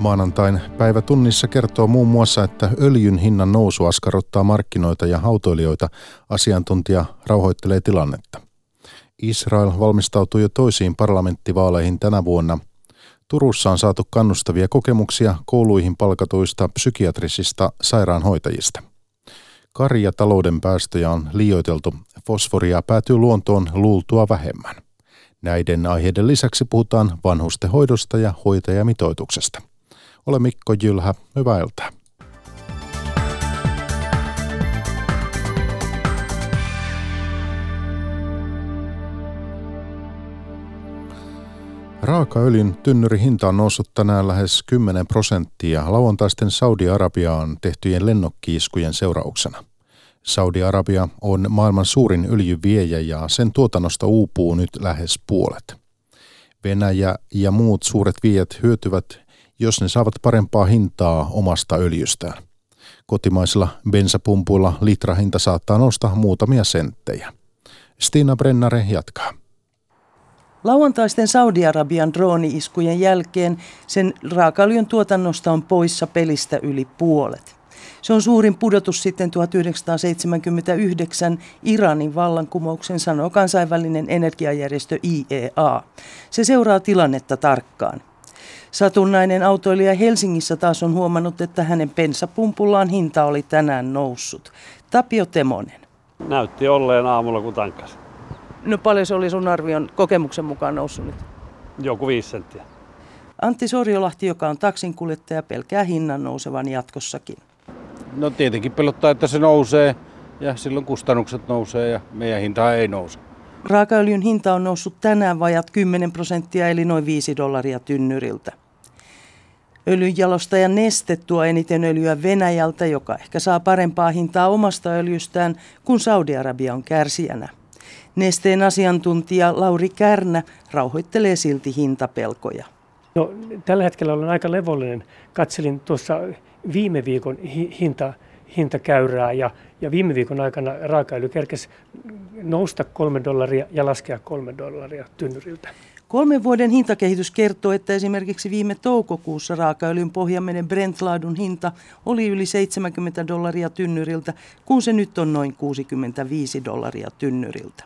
Maanantain päivä tunnissa kertoo muun muassa, että öljyn hinnan nousu askarruttaa markkinoita ja autoilijoita. Asiantuntija rauhoittelee tilannetta. Israel valmistautuu jo toisiin parlamenttivaaleihin tänä vuonna. Turussa on saatu kannustavia kokemuksia kouluihin palkatuista psykiatrisista sairaanhoitajista. Karjatalouden päästöjä on liioiteltu. Fosforia päätyy luontoon luultua vähemmän. Näiden aiheiden lisäksi puhutaan vanhustenhoidosta ja hoitajamitoituksesta. Ole Mikko Jylhä, hyvää iltaa. Raakaöljyn tynnyrihinta on noussut tänään lähes 10 prosenttia lauantaisten Saudi-Arabiaan tehtyjen lennokkiiskujen seurauksena. Saudi-Arabia on maailman suurin öljyviejä ja sen tuotannosta uupuu nyt lähes puolet. Venäjä ja muut suuret viejät hyötyvät, jos ne saavat parempaa hintaa omasta öljystään. Kotimaisilla bensapumpuilla litrahinta saattaa nousta muutamia senttejä. Stina Brennare jatkaa. Lauantaisten Saudi-Arabian drooni-iskujen jälkeen sen raakaöljyn tuotannosta on poissa pelistä yli puolet. Se on suurin pudotus sitten 1979 Iranin vallankumouksen, sanoo kansainvälinen energiajärjestö IEA. Se seuraa tilannetta tarkkaan. Satunnainen autoilija Helsingissä taas on huomannut, että hänen pensapumpullaan hinta oli tänään noussut. Tapio Temonen. Näytti olleen aamulla kun tankkas. No paljon se oli sun arvion kokemuksen mukaan noussut nyt? Joku viisi senttiä. Antti Sorjolahti, joka on taksinkuljettaja, pelkää hinnan nousevan jatkossakin. No tietenkin pelottaa, että se nousee ja silloin kustannukset nousee ja meidän hinta ei nouse. Raakaöljyn hinta on noussut tänään vajat 10 prosenttia eli noin 5 dollaria tynnyriltä. Öljynjalostaja Neste tuo eniten öljyä Venäjältä, joka ehkä saa parempaa hintaa omasta öljystään, kun Saudi-Arabia on kärsijänä. Nesteen asiantuntija Lauri Kärnä rauhoittelee silti hintapelkoja. No, tällä hetkellä olen aika levollinen. Katselin tuossa viime viikon hi- hinta, hintakäyrää ja, ja viime viikon aikana raakaöljy kerkesi nousta kolme dollaria ja laskea kolme dollaria tynnyriltä. Kolmen vuoden hintakehitys kertoo, että esimerkiksi viime toukokuussa raakaöljyn pohjamenen Brent-laadun hinta oli yli 70 dollaria tynnyriltä, kun se nyt on noin 65 dollaria tynnyriltä.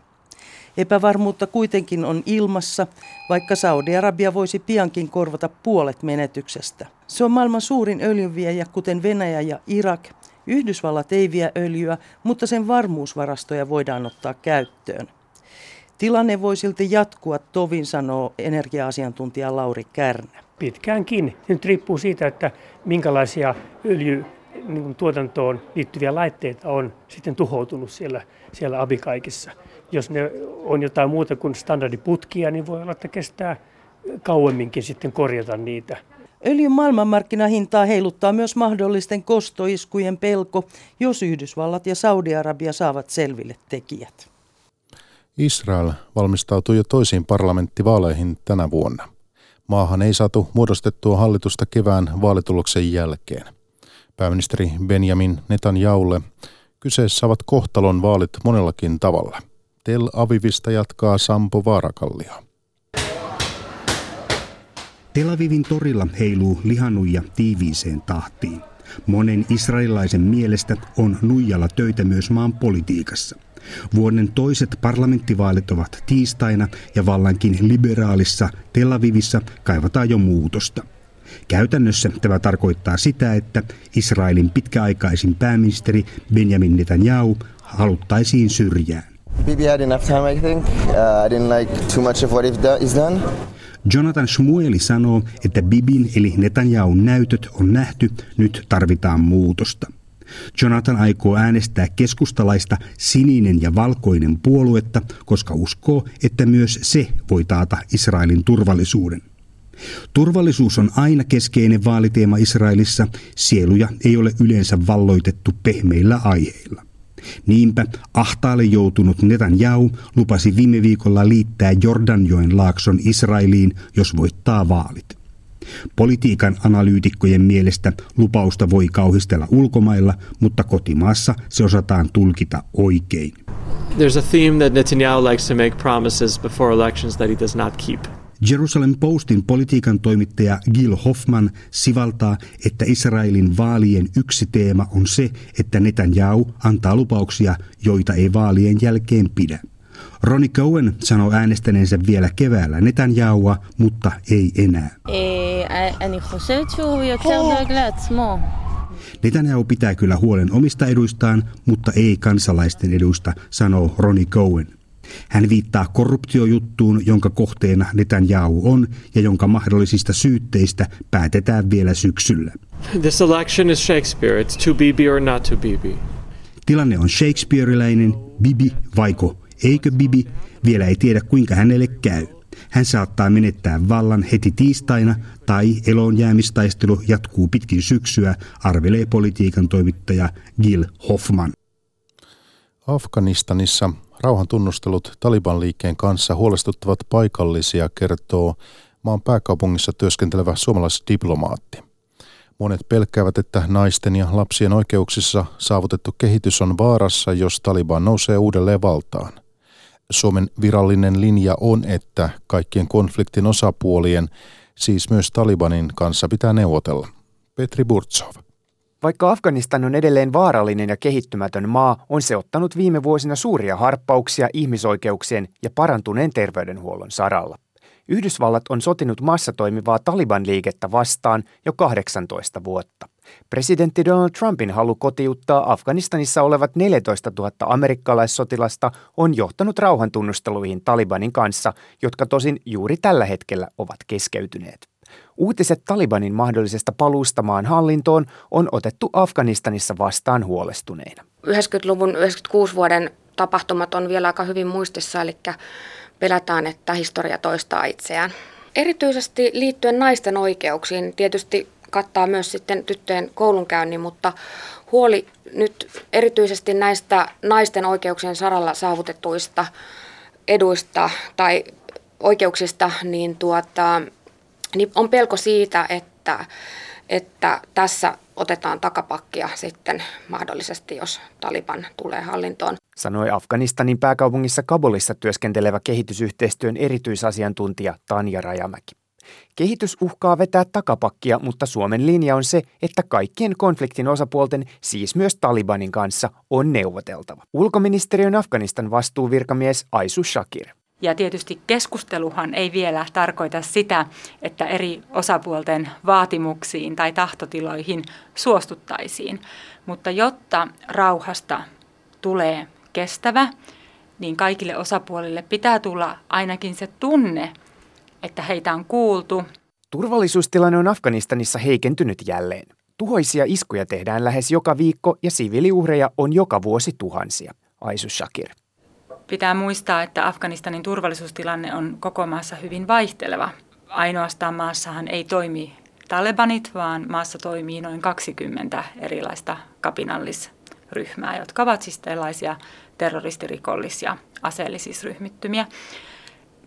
Epävarmuutta kuitenkin on ilmassa, vaikka Saudi-Arabia voisi piankin korvata puolet menetyksestä. Se on maailman suurin öljynviejä, kuten Venäjä ja Irak. Yhdysvallat ei vie öljyä, mutta sen varmuusvarastoja voidaan ottaa käyttöön. Tilanne voi silti jatkua, tovin sanoo energia-asiantuntija Lauri Kärnä. Pitkäänkin. Se nyt riippuu siitä, että minkälaisia öljy niin tuotantoon liittyviä laitteita on sitten tuhoutunut siellä, siellä abikaikissa. Jos ne on jotain muuta kuin standardiputkia, niin voi olla, että kestää kauemminkin sitten korjata niitä. Öljyn maailmanmarkkinahintaa heiluttaa myös mahdollisten kostoiskujen pelko, jos Yhdysvallat ja Saudi-Arabia saavat selville tekijät. Israel valmistautuu jo toisiin parlamenttivaaleihin tänä vuonna. Maahan ei saatu muodostettua hallitusta kevään vaalituloksen jälkeen. Pääministeri Benjamin Netanjaulle kyseessä ovat kohtalon vaalit monellakin tavalla. Tel Avivista jatkaa Sampo Vaarakallio. Tel Avivin torilla heiluu lihanuja tiiviiseen tahtiin. Monen israelilaisen mielestä on nuijalla töitä myös maan politiikassa. Vuoden toiset parlamenttivaalit ovat tiistaina ja vallankin liberaalissa Tel Avivissa kaivataan jo muutosta. Käytännössä tämä tarkoittaa sitä, että Israelin pitkäaikaisin pääministeri Benjamin Netanyahu haluttaisiin syrjään. Bibi had enough time, I think. Uh, I didn't like too much of what he's done. Jonathan Shmueli sanoo, että Bibin eli Netanyahun näytöt on nähty, nyt tarvitaan muutosta. Jonathan aikoo äänestää keskustalaista sininen ja valkoinen puoluetta, koska uskoo, että myös se voi taata Israelin turvallisuuden. Turvallisuus on aina keskeinen vaaliteema Israelissa, sieluja ei ole yleensä valloitettu pehmeillä aiheilla. Niinpä ahtaalle joutunut Netanyahu lupasi viime viikolla liittää Jordanjoen laakson Israeliin, jos voittaa vaalit. Politiikan analyytikkojen mielestä lupausta voi kauhistella ulkomailla, mutta kotimaassa se osataan tulkita oikein. There's a theme that Netanyahu likes to make promises before elections that he does not keep. Jerusalem Postin politiikan toimittaja Gil Hoffman sivaltaa, että Israelin vaalien yksi teema on se, että Netanyahu antaa lupauksia, joita ei vaalien jälkeen pidä. Ronnie Cohen sanoo äänestäneensä vielä keväällä Netanyahua, mutta ei enää. Netanyahu pitää kyllä huolen omista eduistaan, mutta ei kansalaisten eduista, sanoo Ronnie Cohen. Hän viittaa korruptiojuttuun, jonka kohteena Netanyahu on ja jonka mahdollisista syytteistä päätetään vielä syksyllä. This election is Shakespeare. It's to Bibi or not to Bibi. Tilanne on Shakespeareläinen, Bibi vaiko eikö Bibi, vielä ei tiedä kuinka hänelle käy. Hän saattaa menettää vallan heti tiistaina tai eloonjäämistaistelu jatkuu pitkin syksyä, arvelee politiikan toimittaja Gil Hoffman. Afganistanissa rauhantunnustelut Taliban-liikkeen kanssa huolestuttavat paikallisia, kertoo maan pääkaupungissa työskentelevä suomalaisdiplomaatti. Monet pelkäävät, että naisten ja lapsien oikeuksissa saavutettu kehitys on vaarassa, jos Taliban nousee uudelleen valtaan. Suomen virallinen linja on, että kaikkien konfliktin osapuolien, siis myös Talibanin kanssa pitää neuvotella. Petri Burtsov. Vaikka Afganistan on edelleen vaarallinen ja kehittymätön maa, on se ottanut viime vuosina suuria harppauksia ihmisoikeuksien ja parantuneen terveydenhuollon saralla. Yhdysvallat on sotinut maassa toimivaa Taliban-liikettä vastaan jo 18 vuotta. Presidentti Donald Trumpin halu kotiuttaa Afganistanissa olevat 14 000 amerikkalaissotilasta on johtanut rauhantunnusteluihin Talibanin kanssa, jotka tosin juuri tällä hetkellä ovat keskeytyneet. Uutiset Talibanin mahdollisesta paluustamaan hallintoon on otettu Afganistanissa vastaan huolestuneina. 90-luvun 96 vuoden tapahtumat on vielä aika hyvin muistissa, eli pelätään, että historia toistaa itseään. Erityisesti liittyen naisten oikeuksiin, tietysti kattaa myös sitten tyttöjen koulunkäynnin, mutta huoli nyt erityisesti näistä naisten oikeuksien saralla saavutetuista eduista tai oikeuksista, niin, tuota, niin on pelko siitä, että, että tässä otetaan takapakkia sitten mahdollisesti, jos Taliban tulee hallintoon. Sanoi Afganistanin pääkaupungissa Kabulissa työskentelevä kehitysyhteistyön erityisasiantuntija Tanja Rajamäki. Kehitys uhkaa vetää takapakkia, mutta Suomen linja on se, että kaikkien konfliktin osapuolten, siis myös Talibanin kanssa, on neuvoteltava. Ulkoministeriön Afganistan vastuuvirkamies Aisu Shakir. Ja tietysti keskusteluhan ei vielä tarkoita sitä, että eri osapuolten vaatimuksiin tai tahtotiloihin suostuttaisiin. Mutta jotta rauhasta tulee kestävä, niin kaikille osapuolille pitää tulla ainakin se tunne, että heitä on kuultu. Turvallisuustilanne on Afganistanissa heikentynyt jälleen. Tuhoisia iskuja tehdään lähes joka viikko ja siviiliuhreja on joka vuosi tuhansia. Aisu Shakir. Pitää muistaa, että Afganistanin turvallisuustilanne on koko maassa hyvin vaihteleva. Ainoastaan maassahan ei toimi Talebanit, vaan maassa toimii noin 20 erilaista kapinallisryhmää, jotka ovat siis tällaisia terroristirikollis- ja aseellisisryhmittymiä.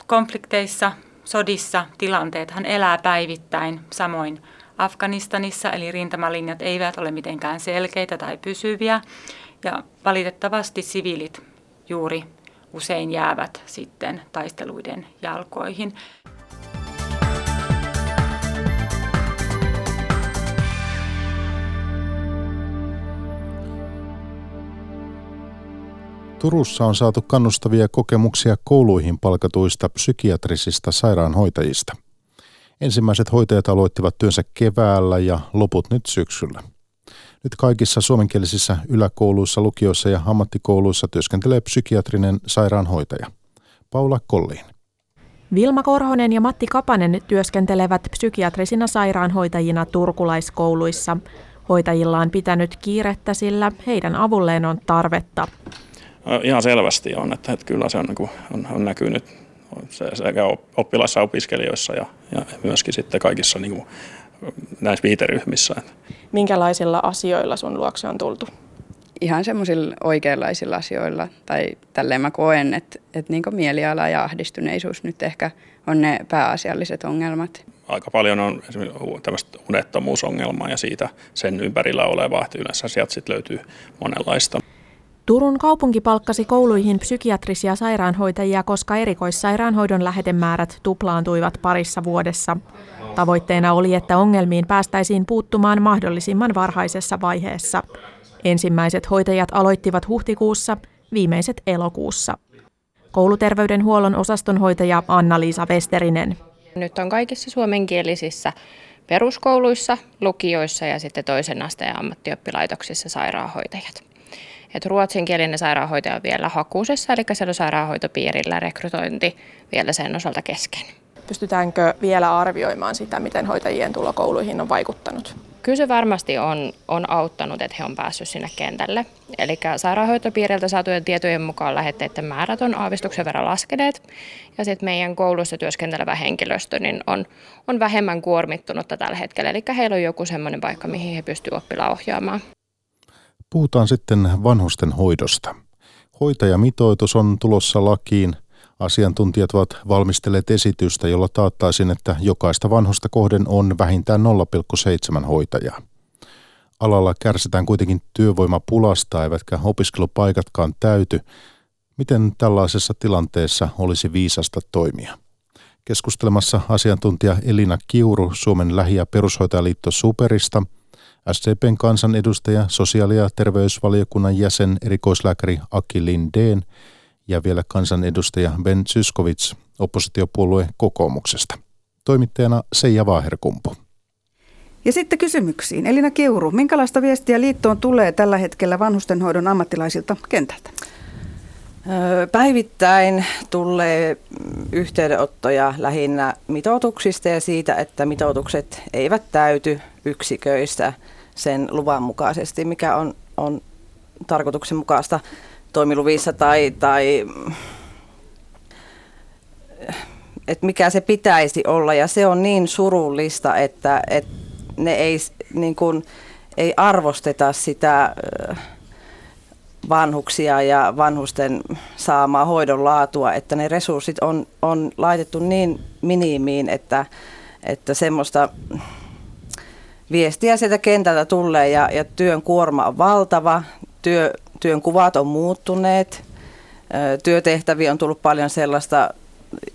Konflikteissa sodissa tilanteethan elää päivittäin, samoin Afganistanissa, eli rintamalinjat eivät ole mitenkään selkeitä tai pysyviä, ja valitettavasti siviilit juuri usein jäävät sitten taisteluiden jalkoihin. Turussa on saatu kannustavia kokemuksia kouluihin palkatuista psykiatrisista sairaanhoitajista. Ensimmäiset hoitajat aloittivat työnsä keväällä ja loput nyt syksyllä. Nyt kaikissa suomenkielisissä yläkouluissa, lukioissa ja ammattikouluissa työskentelee psykiatrinen sairaanhoitaja. Paula Kolliin. Vilma Korhonen ja Matti Kapanen työskentelevät psykiatrisina sairaanhoitajina turkulaiskouluissa. Hoitajilla on pitänyt kiirettä, sillä heidän avulleen on tarvetta. Ihan selvästi on, että, että kyllä se on, niin on, on näkynyt sekä oppilaissa opiskelijoissa ja, ja myöskin sitten kaikissa niin kuin, näissä viiteryhmissä. Minkälaisilla asioilla sun luokse on tultu? Ihan semmoisilla oikeanlaisilla asioilla, tai tälleen mä koen, että, että niin mieliala ja ahdistuneisuus nyt ehkä on ne pääasialliset ongelmat. Aika paljon on esimerkiksi tämmöistä unettomuusongelmaa ja siitä sen ympärillä olevaa, että yleensä sieltä sitten löytyy monenlaista. Turun kaupunki palkkasi kouluihin psykiatrisia sairaanhoitajia, koska erikoissairaanhoidon lähetemäärät tuplaantuivat parissa vuodessa. Tavoitteena oli, että ongelmiin päästäisiin puuttumaan mahdollisimman varhaisessa vaiheessa. Ensimmäiset hoitajat aloittivat huhtikuussa, viimeiset elokuussa. Kouluterveydenhuollon osastonhoitaja Anna-Liisa Westerinen. Nyt on kaikissa suomenkielisissä peruskouluissa, lukioissa ja sitten toisen asteen ammattioppilaitoksissa sairaanhoitajat. Et ruotsinkielinen sairaanhoitaja on vielä hakuusessa, eli se on sairaanhoitopiirillä rekrytointi vielä sen osalta kesken. Pystytäänkö vielä arvioimaan sitä, miten hoitajien tulo kouluihin on vaikuttanut? Kyllä se varmasti on, on auttanut, että he on päässyt sinne kentälle. Eli sairaanhoitopiiriltä saatujen tietojen mukaan lähetteiden määrät on aavistuksen verran laskeneet. Ja sitten meidän koulussa työskentelevä henkilöstö niin on, on vähemmän kuormittunutta tällä hetkellä. Eli heillä on joku semmoinen paikka, mihin he pystyvät oppilaan ohjaamaan. Puhutaan sitten vanhusten hoidosta. Hoitajamitoitus on tulossa lakiin – Asiantuntijat ovat valmistelleet esitystä, jolla taattaisiin, että jokaista vanhusta kohden on vähintään 0,7 hoitajaa. Alalla kärsitään kuitenkin työvoimapulasta, eivätkä opiskelupaikatkaan täyty. Miten tällaisessa tilanteessa olisi viisasta toimia? Keskustelemassa asiantuntija Elina Kiuru Suomen lähi- ja perushoitajaliitto Superista, SCPn kansanedustaja, sosiaali- ja terveysvaliokunnan jäsen, erikoislääkäri Aki Lindeen – ja vielä kansanedustaja Ben Zyskowicz oppositiopuolue kokoomuksesta. Toimittajana Seija Vaaherkumpu. Ja sitten kysymyksiin. Elina Kiuru, minkälaista viestiä liittoon tulee tällä hetkellä vanhustenhoidon ammattilaisilta kentältä? Päivittäin tulee yhteydenottoja lähinnä mitoituksista ja siitä, että mitoitukset eivät täyty yksiköissä sen luvan mukaisesti, mikä on, on tarkoituksenmukaista toimiluvissa tai, tai että mikä se pitäisi olla. Ja se on niin surullista, että, että ne ei, niin kuin, ei arvosteta sitä vanhuksia ja vanhusten saamaa hoidon laatua, että ne resurssit on, on laitettu niin minimiin, että, että semmoista viestiä sieltä kentältä tulee ja, ja työn kuorma on valtava. Työ, työn kuvat on muuttuneet, työtehtäviä on tullut paljon sellaista,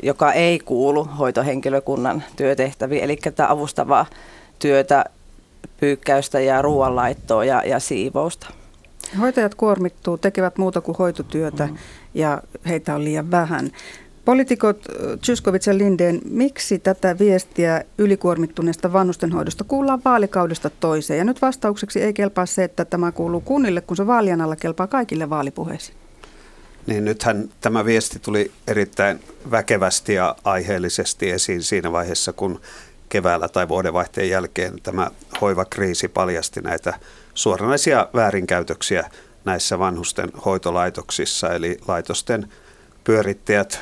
joka ei kuulu hoitohenkilökunnan työtehtäviin, eli tämä avustavaa työtä, pyykkäystä ja ruoanlaittoa ja, ja siivousta. Hoitajat kuormittuu, tekevät muuta kuin hoitotyötä mm. ja heitä on liian vähän. Poliitikot Tsyskovic ja Lindeen, miksi tätä viestiä ylikuormittuneesta vanhustenhoidosta kuullaan vaalikaudesta toiseen? Ja nyt vastaukseksi ei kelpaa se, että tämä kuuluu kunnille, kun se vaalien alla kelpaa kaikille vaalipuheisiin. Niin nythän tämä viesti tuli erittäin väkevästi ja aiheellisesti esiin siinä vaiheessa, kun keväällä tai vuodenvaihteen jälkeen tämä hoivakriisi paljasti näitä suoranaisia väärinkäytöksiä näissä vanhusten hoitolaitoksissa, eli laitosten pyörittäjät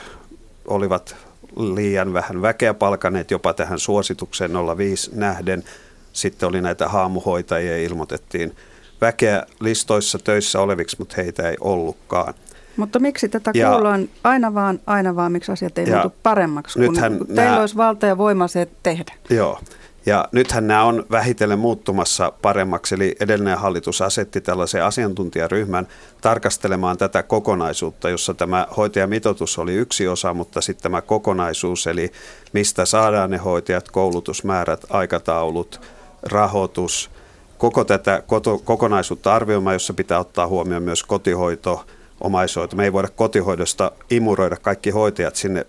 olivat liian vähän väkeä palkaneet jopa tähän suositukseen 05 nähden. Sitten oli näitä haamuhoitajia ilmoitettiin väkeä listoissa töissä oleviksi, mutta heitä ei ollutkaan. Mutta miksi tätä ja, kuullaan aina vaan, aina vaan, miksi asiat ei muutu paremmaksi, kun teillä nämä, olisi valta ja voima se tehdä? Joo, ja nythän nämä on vähitellen muuttumassa paremmaksi, eli edellinen hallitus asetti tällaisen asiantuntijaryhmän tarkastelemaan tätä kokonaisuutta, jossa tämä hoitajamitoitus oli yksi osa, mutta sitten tämä kokonaisuus, eli mistä saadaan ne hoitajat, koulutusmäärät, aikataulut, rahoitus, koko tätä kokonaisuutta arvioimaan, jossa pitää ottaa huomioon myös kotihoito, omaishoito. Me ei voida kotihoidosta imuroida kaikki hoitajat sinne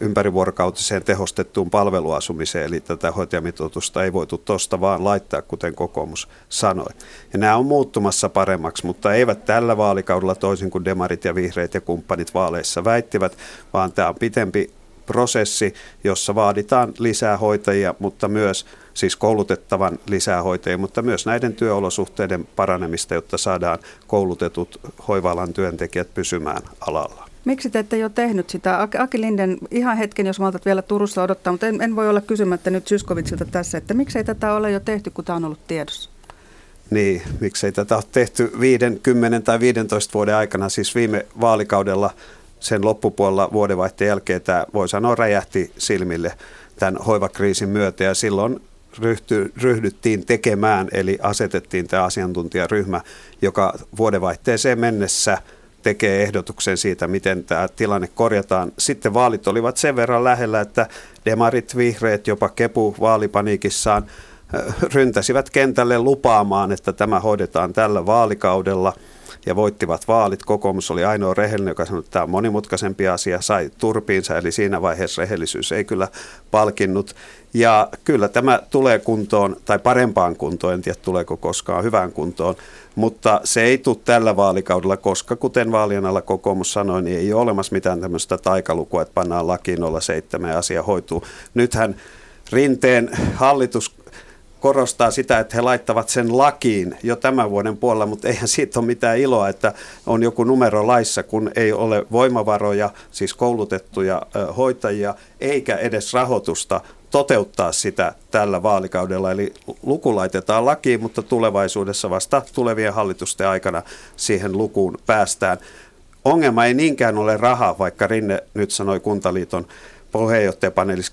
ympärivuorokautiseen tehostettuun palveluasumiseen, eli tätä hoitajamitoitusta ei voitu tuosta vaan laittaa, kuten kokoomus sanoi. Ja nämä on muuttumassa paremmaksi, mutta eivät tällä vaalikaudella toisin kuin demarit ja vihreät ja kumppanit vaaleissa väittivät, vaan tämä on pitempi prosessi, jossa vaaditaan lisää hoitajia, mutta myös siis koulutettavan lisää hoitajia, mutta myös näiden työolosuhteiden paranemista, jotta saadaan koulutetut hoiva työntekijät pysymään alalla. Miksi te ette jo tehnyt sitä? Aki Linden, ihan hetken, jos maltat vielä Turussa odottaa, mutta en, en voi olla kysymättä nyt Syskovitsilta tässä, että miksei tätä ole jo tehty, kun tämä on ollut tiedossa? Niin, miksei tätä ole tehty 5, 10 tai 15 vuoden aikana, siis viime vaalikaudella sen loppupuolella vuodenvaihteen jälkeen tämä voi sanoa räjähti silmille tämän hoivakriisin myötä ja silloin ryhty, ryhdyttiin tekemään, eli asetettiin tämä asiantuntijaryhmä, joka vuodenvaihteeseen mennessä tekee ehdotuksen siitä, miten tämä tilanne korjataan. Sitten vaalit olivat sen verran lähellä, että demarit, vihreät, jopa kepu vaalipaniikissaan ryntäsivät kentälle lupaamaan, että tämä hoidetaan tällä vaalikaudella ja voittivat vaalit. Kokoomus oli ainoa rehellinen, joka sanoi, että tämä on monimutkaisempi asia, sai turpiinsa, eli siinä vaiheessa rehellisyys ei kyllä palkinnut. Ja kyllä tämä tulee kuntoon, tai parempaan kuntoon, en tiedä tuleeko koskaan hyvään kuntoon, mutta se ei tule tällä vaalikaudella, koska kuten vaalien alla kokoomus sanoi, niin ei ole olemassa mitään tämmöistä taikalukua, että pannaan lakiin 07 ja asia hoituu. Nythän Rinteen hallitus korostaa sitä, että he laittavat sen lakiin jo tämän vuoden puolella, mutta eihän siitä ole mitään iloa, että on joku numero laissa, kun ei ole voimavaroja, siis koulutettuja hoitajia, eikä edes rahoitusta toteuttaa sitä tällä vaalikaudella. Eli luku laitetaan lakiin, mutta tulevaisuudessa vasta tulevien hallitusten aikana siihen lukuun päästään. Ongelma ei niinkään ole raha, vaikka Rinne nyt sanoi Kuntaliiton puheenjohtajapaneelissa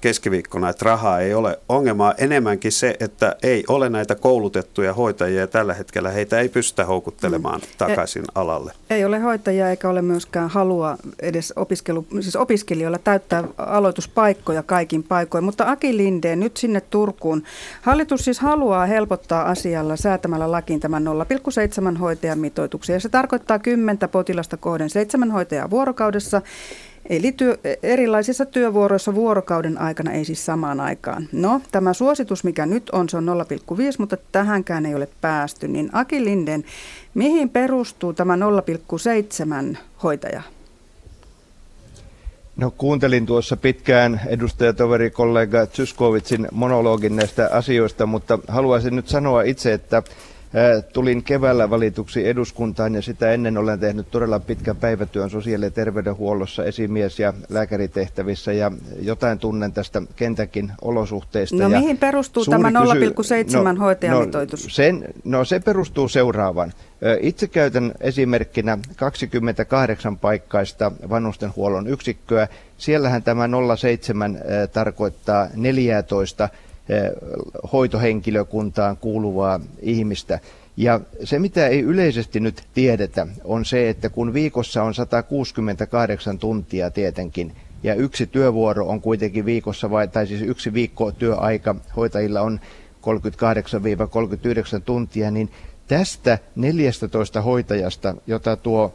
keskiviikkona, että rahaa ei ole. Ongelmaa enemmänkin se, että ei ole näitä koulutettuja hoitajia ja tällä hetkellä heitä ei pystytä houkuttelemaan mm. takaisin e- alalle. Ei ole hoitajia eikä ole myöskään halua edes opiskelu, siis opiskelijoilla täyttää aloituspaikkoja kaikin paikoin. Mutta Aki Lindeen nyt sinne Turkuun. Hallitus siis haluaa helpottaa asialla säätämällä lakiin tämän 0,7 hoitajamitoituksen ja se tarkoittaa 10 potilasta kohden 7 hoitajaa vuorokaudessa Eli työ, erilaisissa työvuoroissa vuorokauden aikana ei siis samaan aikaan. No, tämä suositus, mikä nyt on, se on 0,5, mutta tähänkään ei ole päästy. Niin Aki Linden, mihin perustuu tämä 0,7 hoitaja? No kuuntelin tuossa pitkään edustajatoveri kollega Zyskovitsin monologin näistä asioista, mutta haluaisin nyt sanoa itse, että Tulin keväällä valituksi eduskuntaan ja sitä ennen olen tehnyt todella pitkän päivätyön sosiaali- ja terveydenhuollossa esimies- ja lääkäritehtävissä ja jotain tunnen tästä kentäkin olosuhteista. No ja mihin perustuu tämä 0,7 no, hoitajamitoitus? No, sen, no se perustuu seuraavan. Itse käytän esimerkkinä 28 paikkaista vanhustenhuollon yksikköä. Siellähän tämä 07 tarkoittaa 14 Eh, hoitohenkilökuntaan kuuluvaa ihmistä. Ja se, mitä ei yleisesti nyt tiedetä, on se, että kun viikossa on 168 tuntia tietenkin, ja yksi työvuoro on kuitenkin viikossa, vai, tai siis yksi viikko työaika hoitajilla on 38-39 tuntia, niin tästä 14 hoitajasta, jota tuo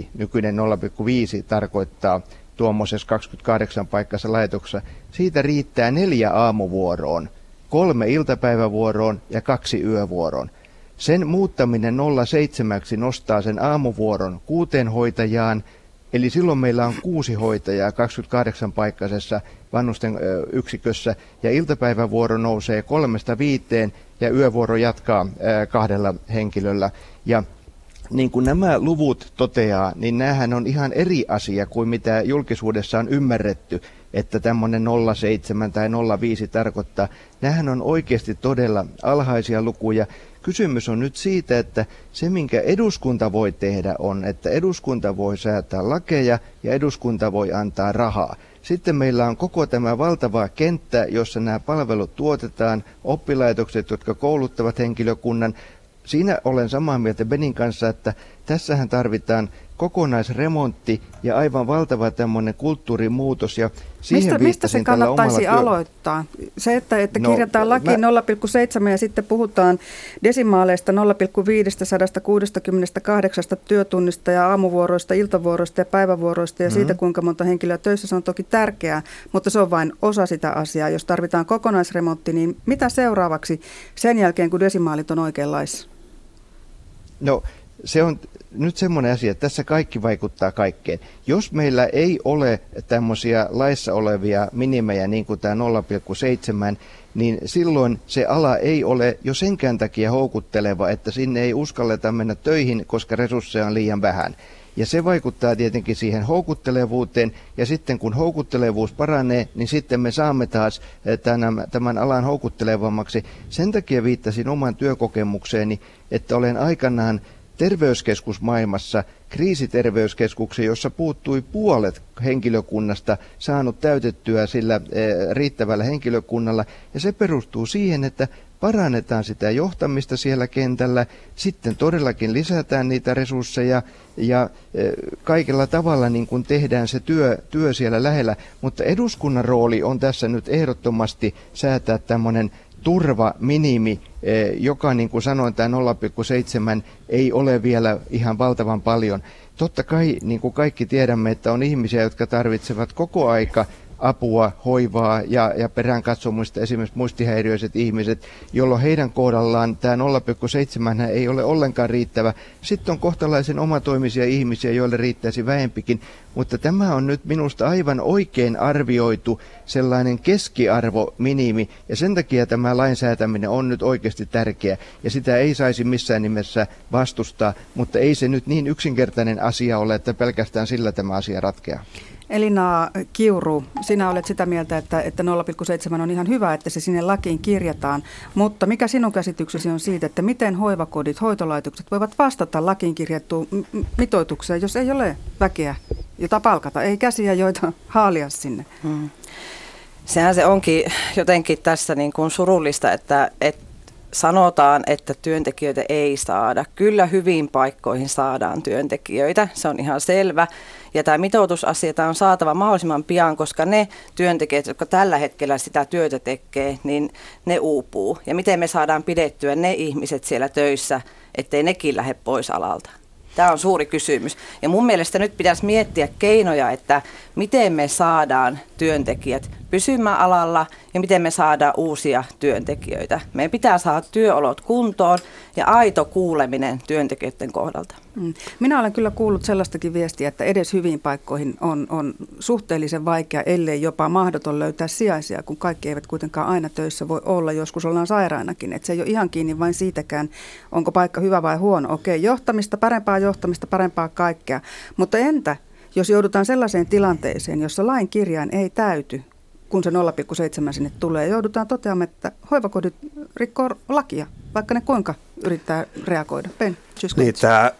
0,5, nykyinen 0,5 tarkoittaa, tuommoisessa 28 paikassa laitoksessa, siitä riittää neljä aamuvuoroon, kolme iltapäivävuoroon ja kaksi yövuoroon. Sen muuttaminen 07 nostaa sen aamuvuoron kuuteen hoitajaan, eli silloin meillä on kuusi hoitajaa 28 paikkaisessa vanhusten yksikössä, ja iltapäivävuoro nousee kolmesta viiteen ja yövuoro jatkaa kahdella henkilöllä. Ja niin kuin nämä luvut toteaa, niin näähän on ihan eri asia kuin mitä julkisuudessa on ymmärretty, että tämmöinen 0,7 tai 0,5 tarkoittaa. Nämähän on oikeasti todella alhaisia lukuja. Kysymys on nyt siitä, että se minkä eduskunta voi tehdä on, että eduskunta voi säätää lakeja ja eduskunta voi antaa rahaa. Sitten meillä on koko tämä valtava kenttä, jossa nämä palvelut tuotetaan, oppilaitokset, jotka kouluttavat henkilökunnan, siinä olen samaa mieltä Benin kanssa, että tässähän tarvitaan kokonaisremontti ja aivan valtava tämmöinen kulttuurimuutos. Ja siihen mistä, mistä se kannattaisi työ... aloittaa? Se, että, että no, kirjataan laki mä... 0,7 ja sitten puhutaan desimaaleista 0,568 työtunnista ja aamuvuoroista, iltavuoroista ja päivävuoroista ja mm-hmm. siitä, kuinka monta henkilöä töissä. Se on toki tärkeää, mutta se on vain osa sitä asiaa. Jos tarvitaan kokonaisremontti, niin mitä seuraavaksi sen jälkeen, kun desimaalit on oikeanlaissa? No se on nyt semmoinen asia, että tässä kaikki vaikuttaa kaikkeen. Jos meillä ei ole tämmöisiä laissa olevia minimejä, niin kuin tämä 0,7, niin silloin se ala ei ole jo senkään takia houkutteleva, että sinne ei uskalleta mennä töihin, koska resursseja on liian vähän. Ja se vaikuttaa tietenkin siihen houkuttelevuuteen, ja sitten kun houkuttelevuus paranee, niin sitten me saamme taas eh, tämän, tämän alan houkuttelevammaksi. Sen takia viittasin oman työkokemukseeni, että olen aikanaan terveyskeskusmaailmassa kriisiterveyskeskuksen, jossa puuttui puolet henkilökunnasta saanut täytettyä sillä riittävällä henkilökunnalla. Ja se perustuu siihen, että parannetaan sitä johtamista siellä kentällä, sitten todellakin lisätään niitä resursseja ja kaikella tavalla niin kuin tehdään se työ, työ siellä lähellä. Mutta eduskunnan rooli on tässä nyt ehdottomasti säätää tämmöinen turva minimi, joka niin kuin sanoin, tämä 0,7 ei ole vielä ihan valtavan paljon. Totta kai, niin kuin kaikki tiedämme, että on ihmisiä, jotka tarvitsevat koko aika apua, hoivaa ja, ja perään katsomusta esimerkiksi muistihäiriöiset ihmiset, jolloin heidän kohdallaan tämä 0,7 ei ole ollenkaan riittävä. Sitten on kohtalaisen omatoimisia ihmisiä, joille riittäisi vähempikin, mutta tämä on nyt minusta aivan oikein arvioitu sellainen keskiarvo minimi ja sen takia tämä lainsäätäminen on nyt oikeasti tärkeä ja sitä ei saisi missään nimessä vastustaa, mutta ei se nyt niin yksinkertainen asia ole, että pelkästään sillä tämä asia ratkeaa. Elina Kiuru, sinä olet sitä mieltä, että, että 0,7 on ihan hyvä, että se sinne lakiin kirjataan, mutta mikä sinun käsityksesi on siitä, että miten hoivakodit, hoitolaitokset voivat vastata lakiin kirjattuun mitoitukseen, jos ei ole väkeä, jota palkata, ei käsiä, joita haalia sinne? Hmm. Sehän se onkin jotenkin tässä niin kuin surullista, että, että sanotaan, että työntekijöitä ei saada. Kyllä hyvin paikkoihin saadaan työntekijöitä, se on ihan selvä. Ja tämä mitoitusasia on saatava mahdollisimman pian, koska ne työntekijät, jotka tällä hetkellä sitä työtä tekee, niin ne uupuu. Ja miten me saadaan pidettyä ne ihmiset siellä töissä, ettei nekin lähde pois alalta. Tämä on suuri kysymys. Ja mun mielestä nyt pitäisi miettiä keinoja, että miten me saadaan työntekijät pysymään alalla ja miten me saadaan uusia työntekijöitä. Meidän pitää saada työolot kuntoon ja aito kuuleminen työntekijöiden kohdalta. Mm. Minä olen kyllä kuullut sellaistakin viestiä, että edes hyviin paikkoihin on, on suhteellisen vaikea, ellei jopa mahdoton löytää sijaisia, kun kaikki eivät kuitenkaan aina töissä voi olla. Joskus ollaan sairaanakin. Että se ei ole ihan kiinni vain siitäkään, onko paikka hyvä vai huono. Okei, johtamista, parempaa johtamista, parempaa kaikkea. Mutta entä jos joudutaan sellaiseen tilanteeseen, jossa lain kirjain ei täyty, kun se 0,7 sinne tulee, joudutaan toteamaan, että hoivakodit rikkoo lakia, vaikka ne kuinka yrittää reagoida. Ben, niin, tämä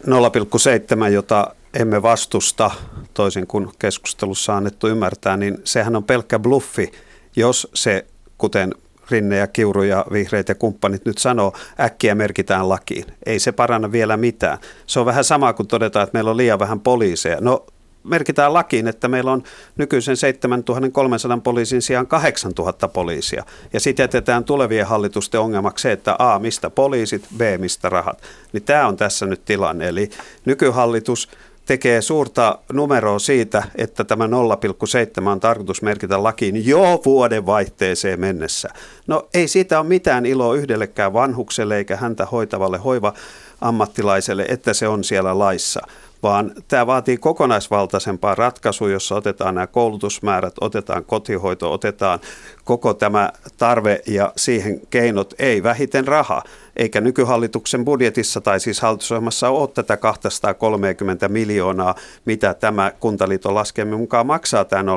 0,7, jota emme vastusta, toisin kuin keskustelussa on annettu ymmärtää, niin sehän on pelkkä bluffi, jos se, kuten Rinne ja Kiuru ja vihreät ja kumppanit nyt sanoo, äkkiä merkitään lakiin. Ei se paranna vielä mitään. Se on vähän sama kuin todetaan, että meillä on liian vähän poliiseja. No merkitään lakiin, että meillä on nykyisen 7300 poliisin sijaan 8000 poliisia. Ja sitten jätetään tulevien hallitusten ongelmaksi se, että A, mistä poliisit, B, mistä rahat. Niin tämä on tässä nyt tilanne. Eli nykyhallitus tekee suurta numeroa siitä, että tämä 0,7 on tarkoitus merkitä lakiin jo vuoden vaihteeseen mennessä. No ei siitä ole mitään iloa yhdellekään vanhukselle eikä häntä hoitavalle hoiva-ammattilaiselle, että se on siellä laissa vaan tämä vaatii kokonaisvaltaisempaa ratkaisua, jossa otetaan nämä koulutusmäärät, otetaan kotihoito, otetaan koko tämä tarve ja siihen keinot, ei vähiten raha. Eikä nykyhallituksen budjetissa tai siis hallitusohjelmassa ole tätä 230 miljoonaa, mitä tämä Kuntaliiton laskelmien mukaan maksaa tämä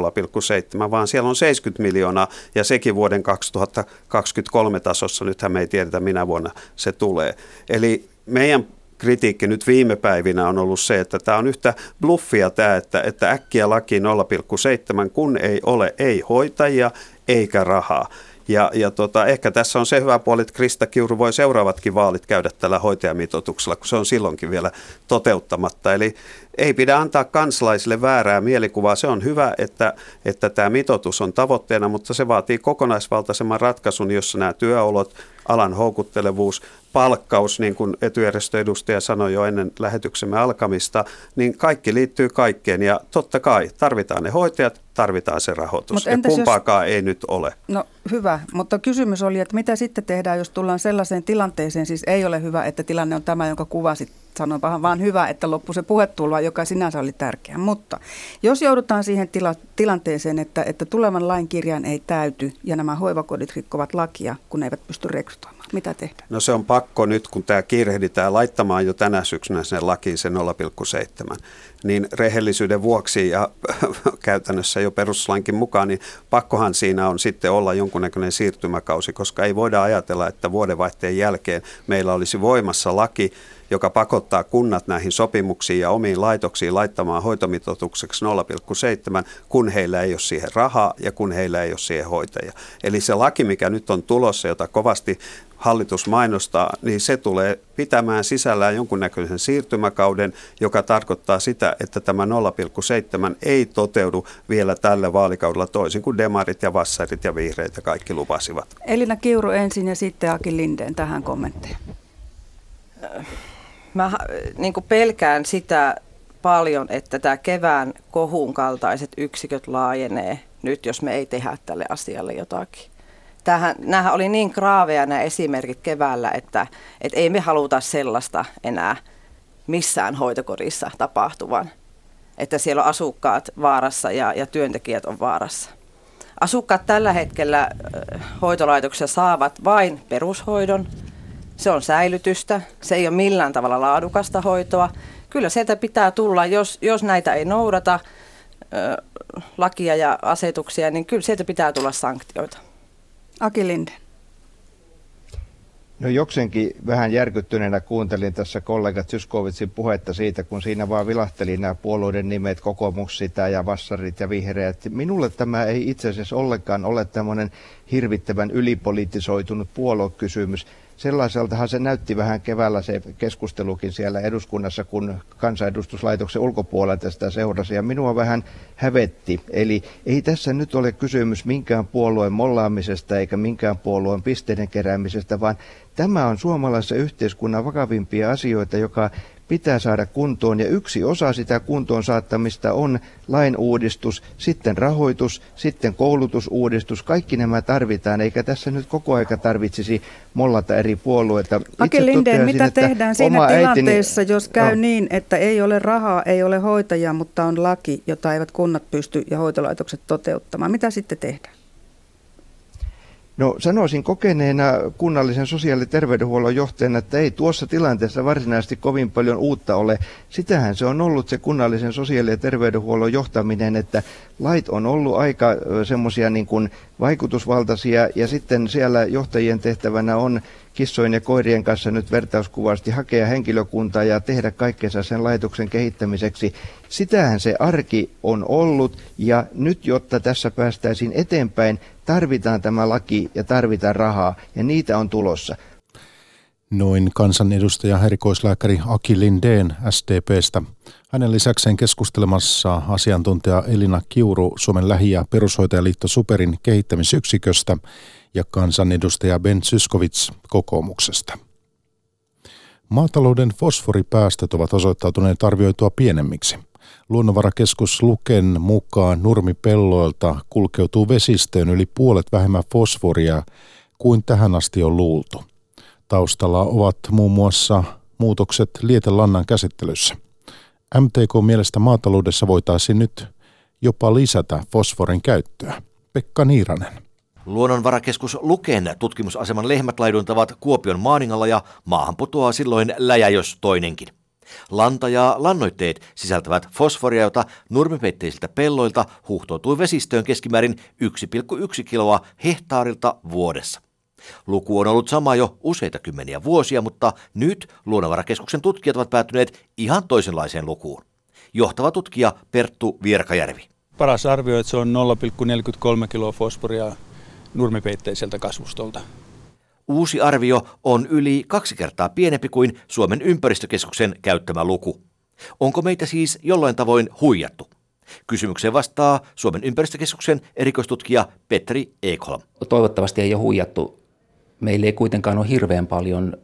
0,7, vaan siellä on 70 miljoonaa ja sekin vuoden 2023 tasossa, nythän me ei tiedetä minä vuonna se tulee. Eli meidän kritiikki nyt viime päivinä on ollut se, että tämä on yhtä bluffia tämä, että, että äkkiä laki 0,7, kun ei ole ei hoitajia eikä rahaa. Ja, ja tota, ehkä tässä on se hyvä puoli, että Krista Kiuru voi seuraavatkin vaalit käydä tällä hoitajamitoituksella, kun se on silloinkin vielä toteuttamatta. Eli ei pidä antaa kansalaisille väärää mielikuvaa. Se on hyvä, että, että tämä mitoitus on tavoitteena, mutta se vaatii kokonaisvaltaisemman ratkaisun, jossa nämä työolot, alan houkuttelevuus, palkkaus, niin kuin etujärjestöedustaja sanoi jo ennen lähetyksemme alkamista, niin kaikki liittyy kaikkeen. Ja totta kai tarvitaan ne hoitajat, tarvitaan se rahoitus. ja kumpaakaan jos... ei nyt ole. No hyvä, mutta kysymys oli, että mitä sitten tehdään, jos tullaan sellaiseen tilanteeseen, siis ei ole hyvä, että tilanne on tämä, jonka kuvasit sanoin vaan hyvä, että loppu se puhetulva, joka sinänsä oli tärkeä. Mutta jos joudutaan siihen tila, tilanteeseen, että, että tulevan lain kirjan ei täyty ja nämä hoivakodit rikkovat lakia, kun ne eivät pysty rekrytoimaan, mitä tehdään? No se on pakko nyt, kun tämä kiirehditään laittamaan jo tänä syksynä sen lakiin se 0,7 niin rehellisyyden vuoksi ja käytännössä jo perustuslainkin mukaan, niin pakkohan siinä on sitten olla jonkunnäköinen siirtymäkausi, koska ei voida ajatella, että vuodenvaihteen jälkeen meillä olisi voimassa laki, joka pakottaa kunnat näihin sopimuksiin ja omiin laitoksiin laittamaan hoitomitoitukseksi 0,7, kun heillä ei ole siihen rahaa ja kun heillä ei ole siihen hoitajia. Eli se laki, mikä nyt on tulossa, jota kovasti hallitus mainostaa, niin se tulee pitämään sisällään jonkunnäköisen siirtymäkauden, joka tarkoittaa sitä, että tämä 0,7 ei toteudu vielä tällä vaalikaudella toisin kuin demarit ja vassarit ja vihreät ja kaikki lupasivat. Elina Kiuru ensin ja sitten Aki Lindeen tähän kommentteja. Mä niin pelkään sitä paljon, että tämä kevään kohun kaltaiset yksiköt laajenee nyt, jos me ei tehdä tälle asialle jotakin tämähän, nämähän oli niin kraaveja nämä esimerkit keväällä, että, että ei me haluta sellaista enää missään hoitokodissa tapahtuvan, että siellä on asukkaat vaarassa ja, ja työntekijät on vaarassa. Asukkaat tällä hetkellä hoitolaitoksessa saavat vain perushoidon. Se on säilytystä, se ei ole millään tavalla laadukasta hoitoa. Kyllä sieltä pitää tulla, jos, jos näitä ei noudata lakia ja asetuksia, niin kyllä sieltä pitää tulla sanktioita. Aki Linde. No jokseenkin vähän järkyttyneenä kuuntelin tässä kollega Tyskovitsin puhetta siitä, kun siinä vaan vilahteli nämä puolueiden nimet, kokoomus sitä ja vassarit ja vihreät. Minulle tämä ei itse asiassa ollenkaan ole tämmöinen hirvittävän ylipolitisoitunut puoluekysymys sellaiseltahan se näytti vähän keväällä se keskustelukin siellä eduskunnassa, kun kansanedustuslaitoksen ulkopuolelta sitä seurasi, ja minua vähän hävetti. Eli ei tässä nyt ole kysymys minkään puolueen mollaamisesta eikä minkään puolueen pisteiden keräämisestä, vaan tämä on suomalaisessa yhteiskunnan vakavimpia asioita, joka pitää saada kuntoon ja yksi osa sitä kuntoon saattamista on lain uudistus, sitten rahoitus, sitten koulutusuudistus. Kaikki nämä tarvitaan, eikä tässä nyt koko aika tarvitsisi mollata eri puolueita. Ake Lindeen, mitä tehdään siinä tilanteessa, äitini... jos käy no. niin, että ei ole rahaa, ei ole hoitajia, mutta on laki, jota eivät kunnat pysty ja hoitolaitokset toteuttamaan. Mitä sitten tehdään? No sanoisin kokeneena kunnallisen sosiaali- ja terveydenhuollon johtajana, että ei tuossa tilanteessa varsinaisesti kovin paljon uutta ole. Sitähän se on ollut se kunnallisen sosiaali- ja terveydenhuollon johtaminen, että lait on ollut aika semmoisia niin kuin vaikutusvaltaisia ja sitten siellä johtajien tehtävänä on kissojen ja koirien kanssa nyt vertauskuvasti hakea henkilökuntaa ja tehdä kaikkensa sen laitoksen kehittämiseksi. Sitähän se arki on ollut ja nyt, jotta tässä päästäisiin eteenpäin, tarvitaan tämä laki ja tarvitaan rahaa ja niitä on tulossa. Noin kansanedustaja erikoislääkäri Aki Lindeen SDPstä. Hänen lisäkseen keskustelemassa asiantuntija Elina Kiuru Suomen lähi- ja perushoitajaliitto Superin kehittämisyksiköstä ja kansanedustaja Ben Syskovits kokoomuksesta. Maatalouden fosforipäästöt ovat osoittautuneet arvioitua pienemmiksi. Luonnonvarakeskus Luken mukaan nurmipelloilta kulkeutuu vesistöön yli puolet vähemmän fosforia kuin tähän asti on luultu. Taustalla ovat muun muassa muutokset lietelannan käsittelyssä. MTK mielestä maataloudessa voitaisiin nyt jopa lisätä fosforin käyttöä. Pekka Niiranen. Luonnonvarakeskus Luken tutkimusaseman lehmät laiduntavat Kuopion maaningalla ja maahan putoaa silloin läjä jos toinenkin. Lanta ja lannoitteet sisältävät fosforia, jota nurmipeitteisiltä pelloilta huhtoutui vesistöön keskimäärin 1,1 kiloa hehtaarilta vuodessa. Luku on ollut sama jo useita kymmeniä vuosia, mutta nyt Luonnonvarakeskuksen tutkijat ovat päätyneet ihan toisenlaiseen lukuun. Johtava tutkija Perttu Vierkajärvi. Paras arvio, että se on 0,43 kiloa fosforia nurmipeitteiseltä kasvustolta. Uusi arvio on yli kaksi kertaa pienempi kuin Suomen ympäristökeskuksen käyttämä luku. Onko meitä siis jollain tavoin huijattu? Kysymykseen vastaa Suomen ympäristökeskuksen erikoistutkija Petri Ekholm. Toivottavasti ei ole huijattu. Meillä ei kuitenkaan ole hirveän paljon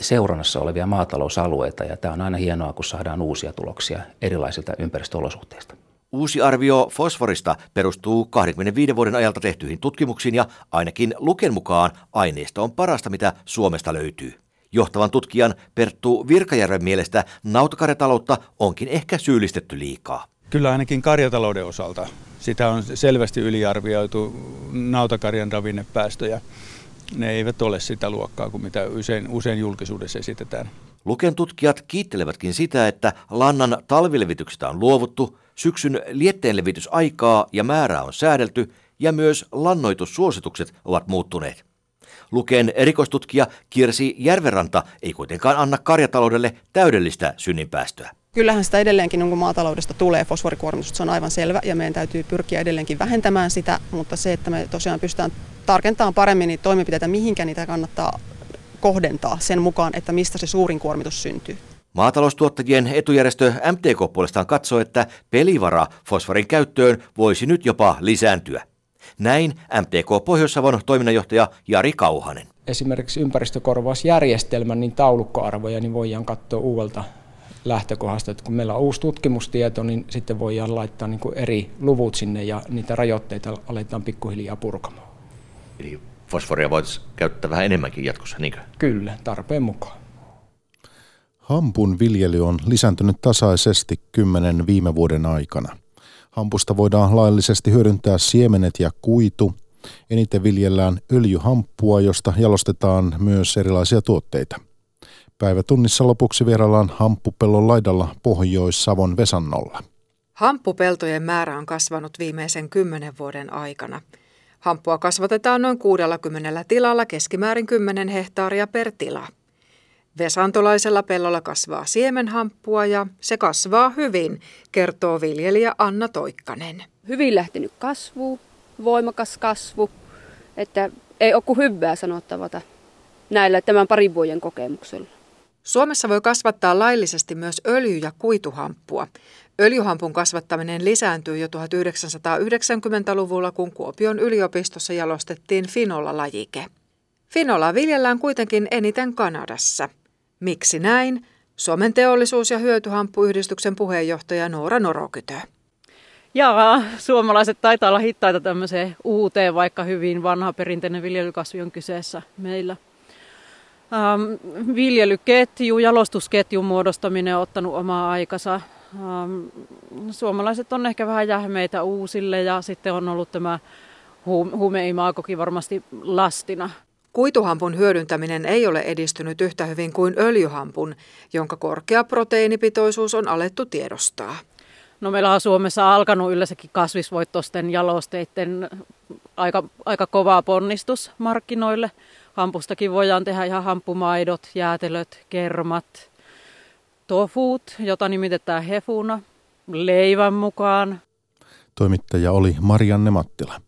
seurannassa olevia maatalousalueita ja tämä on aina hienoa, kun saadaan uusia tuloksia erilaisilta ympäristöolosuhteista. Uusi arvio fosforista perustuu 25 vuoden ajalta tehtyihin tutkimuksiin ja ainakin Luken mukaan aineisto on parasta, mitä Suomesta löytyy. Johtavan tutkijan Perttu Virkajärven mielestä nautakarjataloutta onkin ehkä syyllistetty liikaa. Kyllä ainakin karjatalouden osalta. Sitä on selvästi yliarvioitu nautakarjan ravinnepäästöjä. Ne eivät ole sitä luokkaa kuin mitä usein, usein julkisuudessa esitetään. Luken tutkijat kiittelevätkin sitä, että lannan talvilevityksestä on luovuttu, syksyn lietteenlevitysaikaa ja määrää on säädelty ja myös lannoitussuositukset ovat muuttuneet. Luken erikoistutkija Kirsi Järveranta ei kuitenkaan anna karjataloudelle täydellistä synninpäästöä. Kyllähän sitä edelleenkin niin maataloudesta tulee fosforikuormitusta, se on aivan selvä ja meidän täytyy pyrkiä edelleenkin vähentämään sitä, mutta se, että me tosiaan pystytään tarkentamaan paremmin niitä toimenpiteitä, mihinkä niitä kannattaa kohdentaa sen mukaan, että mistä se suurin kuormitus syntyy. Maataloustuottajien etujärjestö MTK puolestaan katsoo, että pelivara fosforin käyttöön voisi nyt jopa lisääntyä. Näin MTK Pohjois-Savon toiminnanjohtaja Jari Kauhanen. Esimerkiksi ympäristökorvausjärjestelmän niin taulukkoarvoja niin voidaan katsoa uudelta lähtökohdasta, että kun meillä on uusi tutkimustieto, niin sitten voidaan laittaa niin kuin eri luvut sinne ja niitä rajoitteita aletaan pikkuhiljaa purkamaan. Eli fosforia voitaisiin käyttää vähän enemmänkin jatkossa, niinkö? Kyllä, tarpeen mukaan. Hampun viljely on lisääntynyt tasaisesti kymmenen viime vuoden aikana. Hampusta voidaan laillisesti hyödyntää siemenet ja kuitu. Eniten viljellään öljyhamppua, josta jalostetaan myös erilaisia tuotteita. Päivätunnissa lopuksi vieraillaan hamppupellon laidalla Pohjois-Savon Vesannolla. Hamppupeltojen määrä on kasvanut viimeisen kymmenen vuoden aikana. Hamppua kasvatetaan noin 60 tilalla keskimäärin 10 hehtaaria per tila. Vesantolaisella pellolla kasvaa siemenhamppua ja se kasvaa hyvin, kertoo viljelijä Anna Toikkanen. Hyvin lähtenyt kasvu, voimakas kasvu, että ei ole kuin hyvää sanottavata näillä tämän parin vuoden kokemuksella. Suomessa voi kasvattaa laillisesti myös öljy- ja kuituhamppua. Öljyhampun kasvattaminen lisääntyi jo 1990-luvulla, kun Kuopion yliopistossa jalostettiin finola-lajike. Finola viljellään kuitenkin eniten Kanadassa. Miksi näin? Suomen teollisuus- ja hyötyhamppuyhdistyksen puheenjohtaja Noora Norokytö. Jaa, suomalaiset taitaa olla hittaita tämmöiseen uuteen, vaikka hyvin vanha perinteinen viljelykasvi on kyseessä meillä. Ähm, viljelyketju, jalostusketjun muodostaminen on ottanut omaa aikansa. Ähm, suomalaiset on ehkä vähän jähmeitä uusille ja sitten on ollut tämä huumeimaakokin varmasti lastina. Kuituhampun hyödyntäminen ei ole edistynyt yhtä hyvin kuin öljyhampun, jonka korkea proteiinipitoisuus on alettu tiedostaa. No meillä on Suomessa alkanut yleensäkin kasvisvoittoisten jalosteiden aika, aika kovaa ponnistus markkinoille. Hampustakin voidaan tehdä ihan hampumaidot, jäätelöt, kermat, tofuut, jota nimitetään hefuna, leivän mukaan. Toimittaja oli Marianne Mattila.